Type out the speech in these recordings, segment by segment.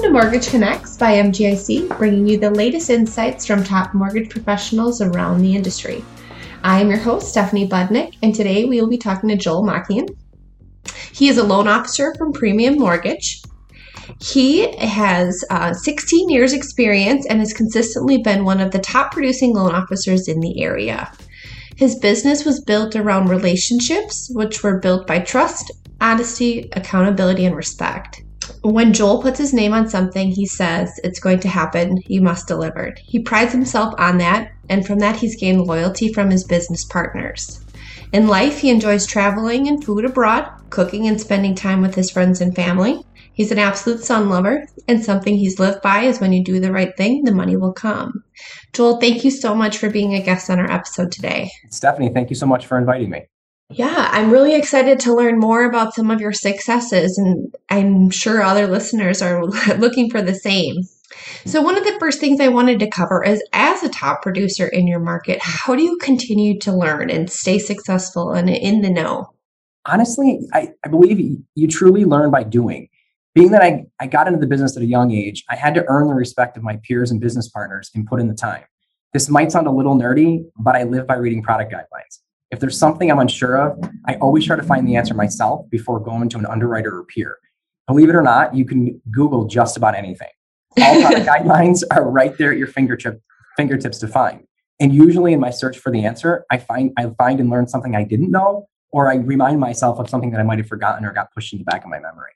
Welcome to Mortgage Connects by MGIC, bringing you the latest insights from top mortgage professionals around the industry. I am your host, Stephanie Budnick, and today we will be talking to Joel Makian. He is a loan officer from Premium Mortgage. He has uh, 16 years experience and has consistently been one of the top producing loan officers in the area. His business was built around relationships, which were built by trust, honesty, accountability, and respect. When Joel puts his name on something, he says it's going to happen, you must deliver. He prides himself on that, and from that, he's gained loyalty from his business partners. In life, he enjoys traveling and food abroad, cooking and spending time with his friends and family. He's an absolute sun lover, and something he's lived by is when you do the right thing, the money will come. Joel, thank you so much for being a guest on our episode today. Stephanie, thank you so much for inviting me. Yeah, I'm really excited to learn more about some of your successes, and I'm sure other listeners are looking for the same. So, one of the first things I wanted to cover is as a top producer in your market, how do you continue to learn and stay successful and in the know? Honestly, I, I believe you truly learn by doing. Being that I, I got into the business at a young age, I had to earn the respect of my peers and business partners and put in the time. This might sound a little nerdy, but I live by reading product guidelines. If there's something I'm unsure of, I always try to find the answer myself before going to an underwriter or peer. Believe it or not, you can Google just about anything. All product guidelines are right there at your fingertip, fingertips to find. And usually in my search for the answer, I find I find and learn something I didn't know, or I remind myself of something that I might have forgotten or got pushed in the back of my memory.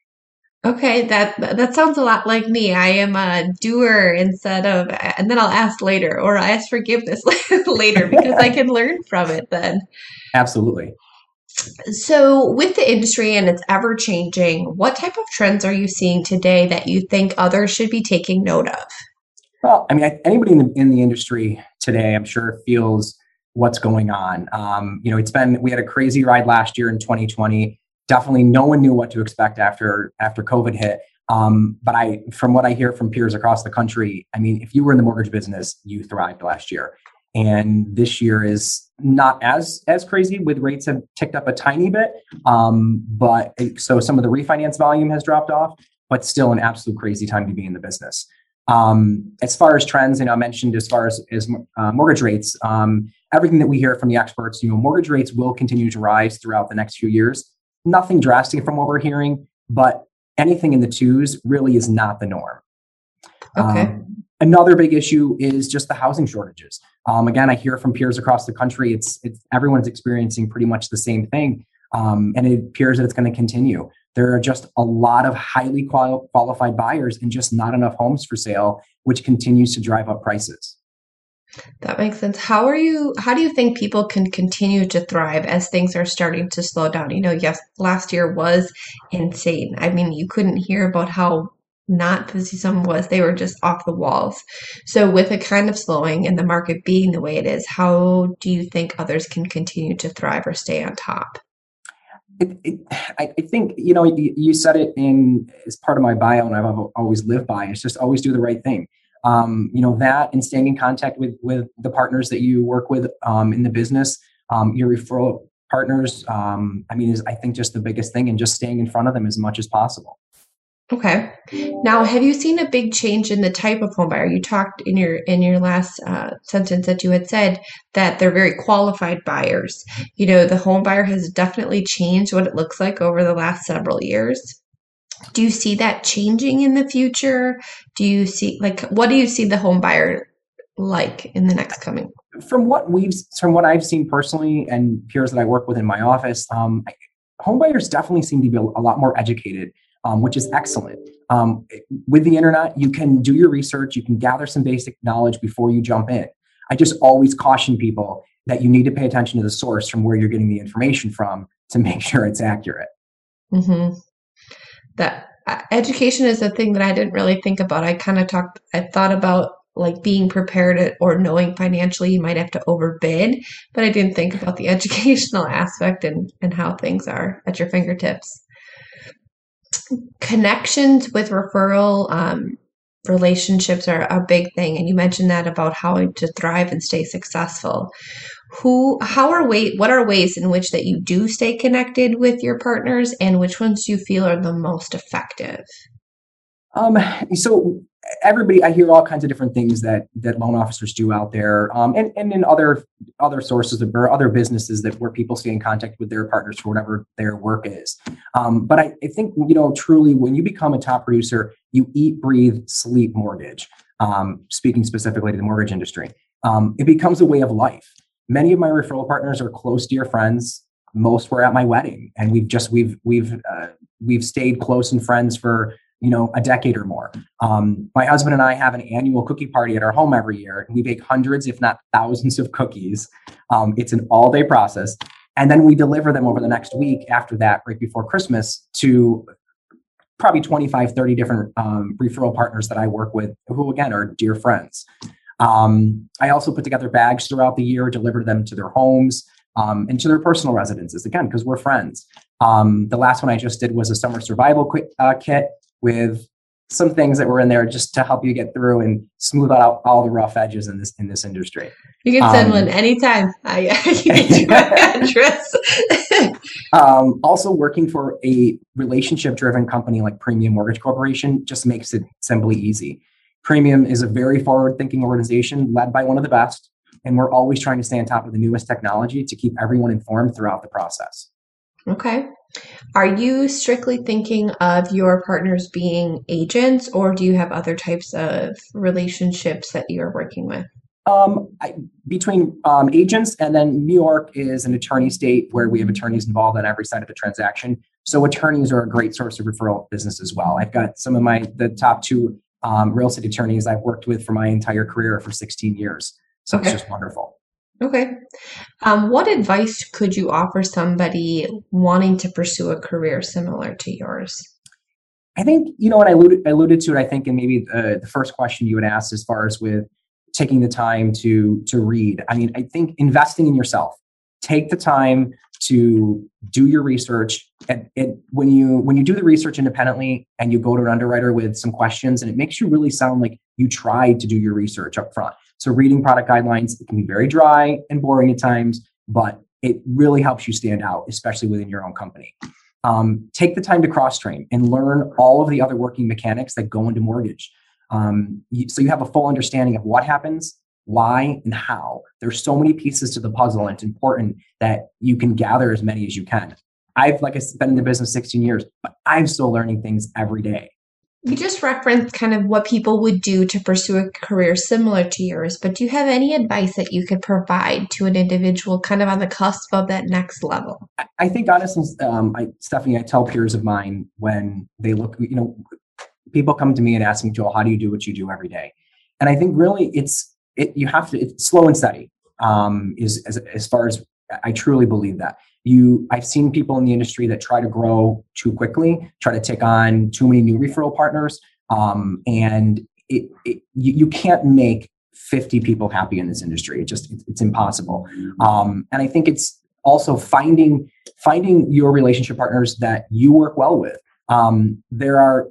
Okay, that that sounds a lot like me. I am a doer instead of, and then I'll ask later, or I ask forgiveness later because I can learn from it then. Absolutely. So, with the industry and it's ever changing, what type of trends are you seeing today that you think others should be taking note of? Well, I mean, anybody in the in the industry today, I'm sure, feels what's going on. Um, you know, it's been we had a crazy ride last year in 2020 definitely no one knew what to expect after after COVID hit. Um, but I, from what I hear from peers across the country, I mean, if you were in the mortgage business, you thrived last year, and this year is not as as crazy. With rates have ticked up a tiny bit, um, but so some of the refinance volume has dropped off, but still an absolute crazy time to be in the business. Um, as far as trends, you know, I mentioned as far as, as uh, mortgage rates, um, everything that we hear from the experts, you know, mortgage rates will continue to rise throughout the next few years nothing drastic from what we're hearing, but anything in the twos really is not the norm. Okay. Um, another big issue is just the housing shortages. Um, again, I hear from peers across the country, it's, it's everyone's experiencing pretty much the same thing. Um, and it appears that it's going to continue. There are just a lot of highly qual- qualified buyers and just not enough homes for sale, which continues to drive up prices. That makes sense. How are you how do you think people can continue to thrive as things are starting to slow down? You know, yes, last year was insane. I mean, you couldn't hear about how not busy someone was. They were just off the walls. So with a kind of slowing and the market being the way it is, how do you think others can continue to thrive or stay on top? It, it, I, think you know you said it in as part of my bio, and I've always lived by. It's just always do the right thing um, you know that and staying in contact with with the partners that you work with um, in the business um, your referral partners um, i mean is i think just the biggest thing and just staying in front of them as much as possible. Okay. Now have you seen a big change in the type of home buyer? You talked in your in your last uh, sentence that you had said that they're very qualified buyers. You know the home buyer has definitely changed what it looks like over the last several years do you see that changing in the future? Do you see like what do you see the home buyer like in the next coming? From what we've from what I've seen personally and peers that I work with in my office, um, home buyers definitely seem to be a lot more educated, um, which is excellent. Um, with the internet, you can do your research, you can gather some basic knowledge before you jump in. I just always caution people that you need to pay attention to the source from where you're getting the information from to make sure it's accurate. Mm-hmm that uh, education is a thing that I didn't really think about. I kind of talked, I thought about like being prepared or knowing financially you might have to overbid, but I didn't think about the educational aspect and, and how things are at your fingertips. Connections with referral um, relationships are a big thing, and you mentioned that about how to thrive and stay successful who how are way what are ways in which that you do stay connected with your partners and which ones you feel are the most effective Um, so everybody, I hear all kinds of different things that that loan officers do out there, um, and and in other other sources of, or other businesses that where people stay in contact with their partners for whatever their work is. Um, but I, I think you know truly when you become a top producer, you eat, breathe, sleep mortgage. Um, speaking specifically to the mortgage industry, um, it becomes a way of life. Many of my referral partners are close dear friends. Most were at my wedding, and we've just we've we've uh, we've stayed close and friends for you know a decade or more. Um, my husband and I have an annual cookie party at our home every year, and we bake hundreds, if not thousands, of cookies. Um, it's an all day process, and then we deliver them over the next week after that, right before Christmas, to probably 25 30 different um, referral partners that i work with who again are dear friends um, I also put together bags throughout the year, deliver them to their homes um, and to their personal residences, again, because we're friends. Um, the last one I just did was a summer survival quit, uh, kit with some things that were in there just to help you get through and smooth out all the rough edges in this in this industry. You can send um, one anytime. I, address. um, also, working for a relationship driven company like Premium Mortgage Corporation just makes it simply easy. Premium is a very forward thinking organization led by one of the best. And we're always trying to stay on top of the newest technology to keep everyone informed throughout the process. Okay. Are you strictly thinking of your partners being agents, or do you have other types of relationships that you're working with? Um, I, between um, agents and then New York is an attorney state where we have attorneys involved on every side of the transaction. So attorneys are a great source of referral business as well. I've got some of my the top two um, real estate attorneys I've worked with for my entire career for 16 years. So okay. it's just wonderful. Okay. Um, what advice could you offer somebody wanting to pursue a career similar to yours? I think, you know, what I alluded, alluded to it, I think, and maybe uh, the first question you would ask as far as with taking the time to to read. I mean, I think investing in yourself. Take the time to do your research. And, when you when you do the research independently and you go to an underwriter with some questions and it makes you really sound like you tried to do your research up front so reading product guidelines it can be very dry and boring at times but it really helps you stand out especially within your own company. Um, take the time to cross train and learn all of the other working mechanics that go into mortgage. Um, so you have a full understanding of what happens why and how. There's so many pieces to the puzzle, and it's important that you can gather as many as you can. I've, like i have been in the business 16 years, but I'm still learning things every day. You just referenced kind of what people would do to pursue a career similar to yours, but do you have any advice that you could provide to an individual kind of on the cusp of that next level? I think honestly, um, I, Stephanie, I tell peers of mine when they look, you know, people come to me and ask me, Joel, how do you do what you do every day? And I think really it's it, you have to it's slow and steady um, is as, as far as I truly believe that you I've seen people in the industry that try to grow too quickly, try to take on too many new referral partners, um, and it, it you, you, can't make 50 people happy in this industry. It just it's impossible. Um, and I think it's also finding finding your relationship partners that you work well with. Um, there are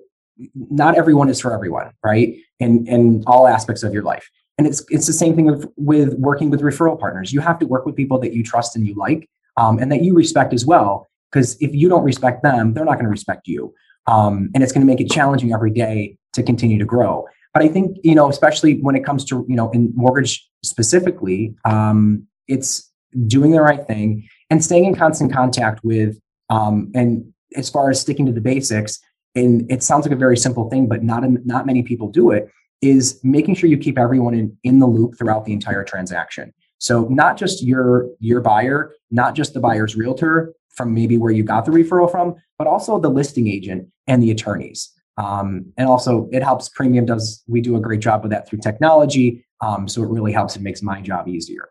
not everyone is for everyone, right? In in all aspects of your life. And it's it's the same thing with, with working with referral partners. You have to work with people that you trust and you like, um, and that you respect as well. Because if you don't respect them, they're not going to respect you, um, and it's going to make it challenging every day to continue to grow. But I think you know, especially when it comes to you know, in mortgage specifically, um, it's doing the right thing and staying in constant contact with. Um, and as far as sticking to the basics, and it sounds like a very simple thing, but not not many people do it is making sure you keep everyone in, in the loop throughout the entire transaction. So not just your your buyer, not just the buyer's realtor from maybe where you got the referral from, but also the listing agent and the attorneys. Um, and also it helps premium does we do a great job with that through technology. Um, so it really helps. and makes my job easier.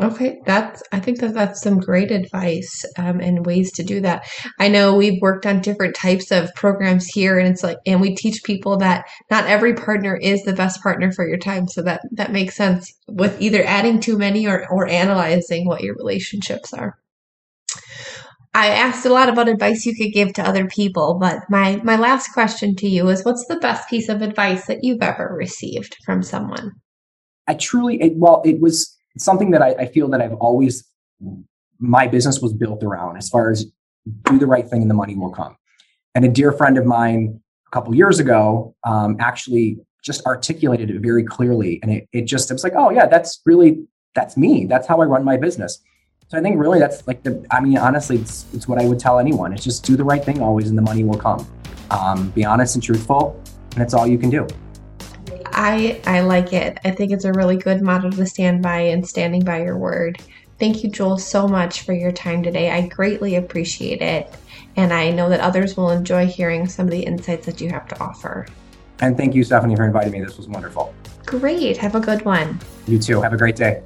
Okay, that's I think that that's some great advice um, and ways to do that. I know we've worked on different types of programs here, and it's like, and we teach people that not every partner is the best partner for your time. So that that makes sense with either adding too many or or analyzing what your relationships are. I asked a lot about advice you could give to other people, but my my last question to you is, what's the best piece of advice that you've ever received from someone? I truly, it, well, it was it's something that I, I feel that I've always my business was built around as far as do the right thing and the money will come. And a dear friend of mine a couple years ago um, actually just articulated it very clearly. And it, it just, it was like, oh, yeah, that's really, that's me. That's how I run my business. So I think really that's like the, I mean, honestly, it's, it's what I would tell anyone. It's just do the right thing always and the money will come. Um, be honest and truthful, and it's all you can do. I I like it. I think it's a really good model to stand by and standing by your word. Thank you, Joel, so much for your time today. I greatly appreciate it. And I know that others will enjoy hearing some of the insights that you have to offer. And thank you, Stephanie, for inviting me. This was wonderful. Great. Have a good one. You too. Have a great day.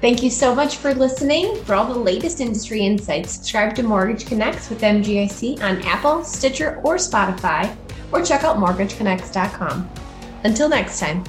Thank you so much for listening. For all the latest industry insights, subscribe to Mortgage Connects with MGIC on Apple, Stitcher, or Spotify, or check out mortgageconnects.com. Until next time.